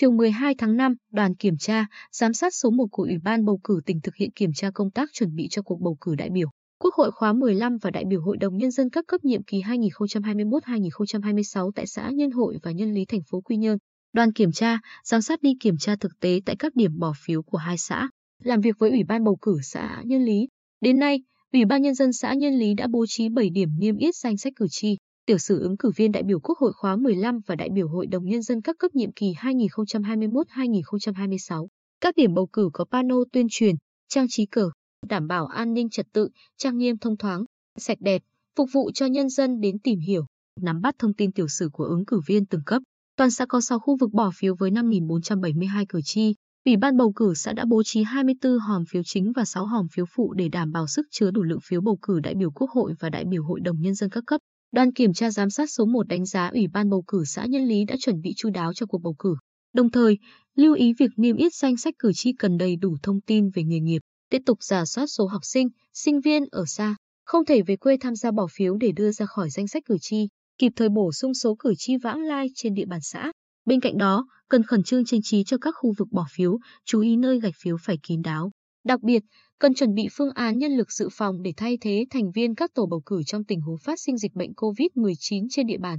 Chiều 12 tháng 5, đoàn kiểm tra, giám sát số 1 của Ủy ban bầu cử tỉnh thực hiện kiểm tra công tác chuẩn bị cho cuộc bầu cử đại biểu Quốc hội khóa 15 và đại biểu Hội đồng nhân dân các cấp nhiệm kỳ 2021-2026 tại xã Nhân Hội và Nhân Lý thành phố Quy Nhơn. Đoàn kiểm tra, giám sát đi kiểm tra thực tế tại các điểm bỏ phiếu của hai xã, làm việc với Ủy ban bầu cử xã Nhân Lý. Đến nay, Ủy ban nhân dân xã Nhân Lý đã bố trí 7 điểm niêm yết danh sách cử tri, tiểu sử ứng cử viên đại biểu Quốc hội khóa 15 và đại biểu Hội đồng nhân dân các cấp nhiệm kỳ 2021-2026. Các điểm bầu cử có pano tuyên truyền, trang trí cờ, đảm bảo an ninh trật tự, trang nghiêm thông thoáng, sạch đẹp, phục vụ cho nhân dân đến tìm hiểu, nắm bắt thông tin tiểu sử của ứng cử viên từng cấp. Toàn xã có 6 khu vực bỏ phiếu với 5.472 cử tri. Ủy ban bầu cử xã đã bố trí 24 hòm phiếu chính và 6 hòm phiếu phụ để đảm bảo sức chứa đủ lượng phiếu bầu cử đại biểu Quốc hội và đại biểu Hội đồng Nhân dân các cấp. Đoàn kiểm tra giám sát số 1 đánh giá Ủy ban bầu cử xã Nhân Lý đã chuẩn bị chu đáo cho cuộc bầu cử. Đồng thời, lưu ý việc niêm yết danh sách cử tri cần đầy đủ thông tin về nghề nghiệp, tiếp tục giả soát số học sinh, sinh viên ở xa, không thể về quê tham gia bỏ phiếu để đưa ra khỏi danh sách cử tri, kịp thời bổ sung số cử tri vãng lai trên địa bàn xã. Bên cạnh đó, cần khẩn trương trang trí cho các khu vực bỏ phiếu, chú ý nơi gạch phiếu phải kín đáo. Đặc biệt, cần chuẩn bị phương án nhân lực dự phòng để thay thế thành viên các tổ bầu cử trong tình huống phát sinh dịch bệnh COVID-19 trên địa bàn.